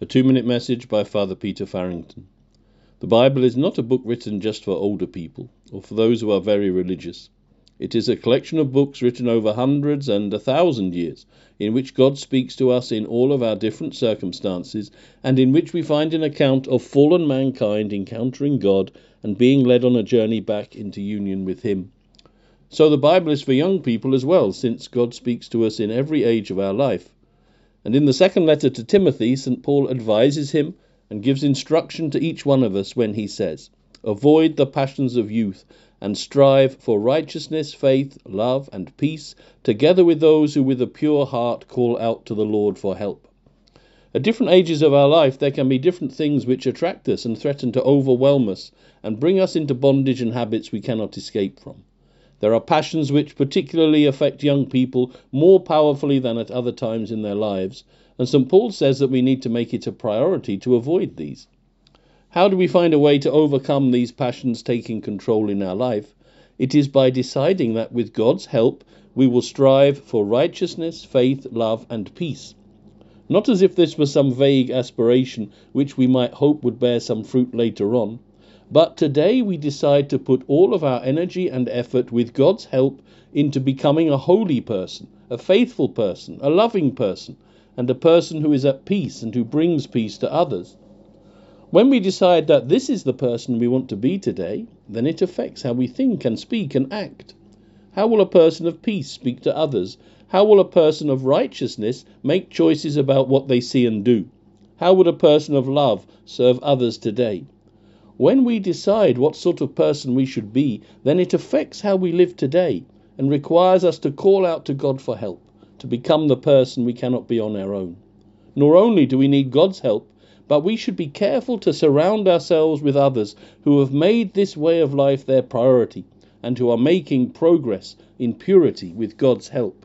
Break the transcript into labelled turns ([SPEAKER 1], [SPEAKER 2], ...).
[SPEAKER 1] A two minute message by Father Peter Farrington. The Bible is not a book written just for older people or for those who are very religious. It is a collection of books written over hundreds and a thousand years, in which God speaks to us in all of our different circumstances, and in which we find an account of fallen mankind encountering God and being led on a journey back into union with Him. So the Bible is for young people as well, since God speaks to us in every age of our life. And in the second letter to Timothy, St. Paul advises him and gives instruction to each one of us when he says, Avoid the passions of youth and strive for righteousness, faith, love, and peace, together with those who with a pure heart call out to the Lord for help. At different ages of our life, there can be different things which attract us and threaten to overwhelm us and bring us into bondage and habits we cannot escape from. There are passions which particularly affect young people more powerfully than at other times in their lives, and St. Paul says that we need to make it a priority to avoid these. How do we find a way to overcome these passions taking control in our life? It is by deciding that with God's help we will strive for righteousness, faith, love, and peace. Not as if this were some vague aspiration which we might hope would bear some fruit later on. But today we decide to put all of our energy and effort, with God's help, into becoming a holy person, a faithful person, a loving person, and a person who is at peace and who brings peace to others. When we decide that this is the person we want to be today, then it affects how we think and speak and act. How will a person of peace speak to others? How will a person of righteousness make choices about what they see and do? How would a person of love serve others today? When we decide what sort of person we should be, then it affects how we live today and requires us to call out to God for help, to become the person we cannot be on our own. Nor only do we need God's help, but we should be careful to surround ourselves with others who have made this way of life their priority and who are making progress in purity with God's help.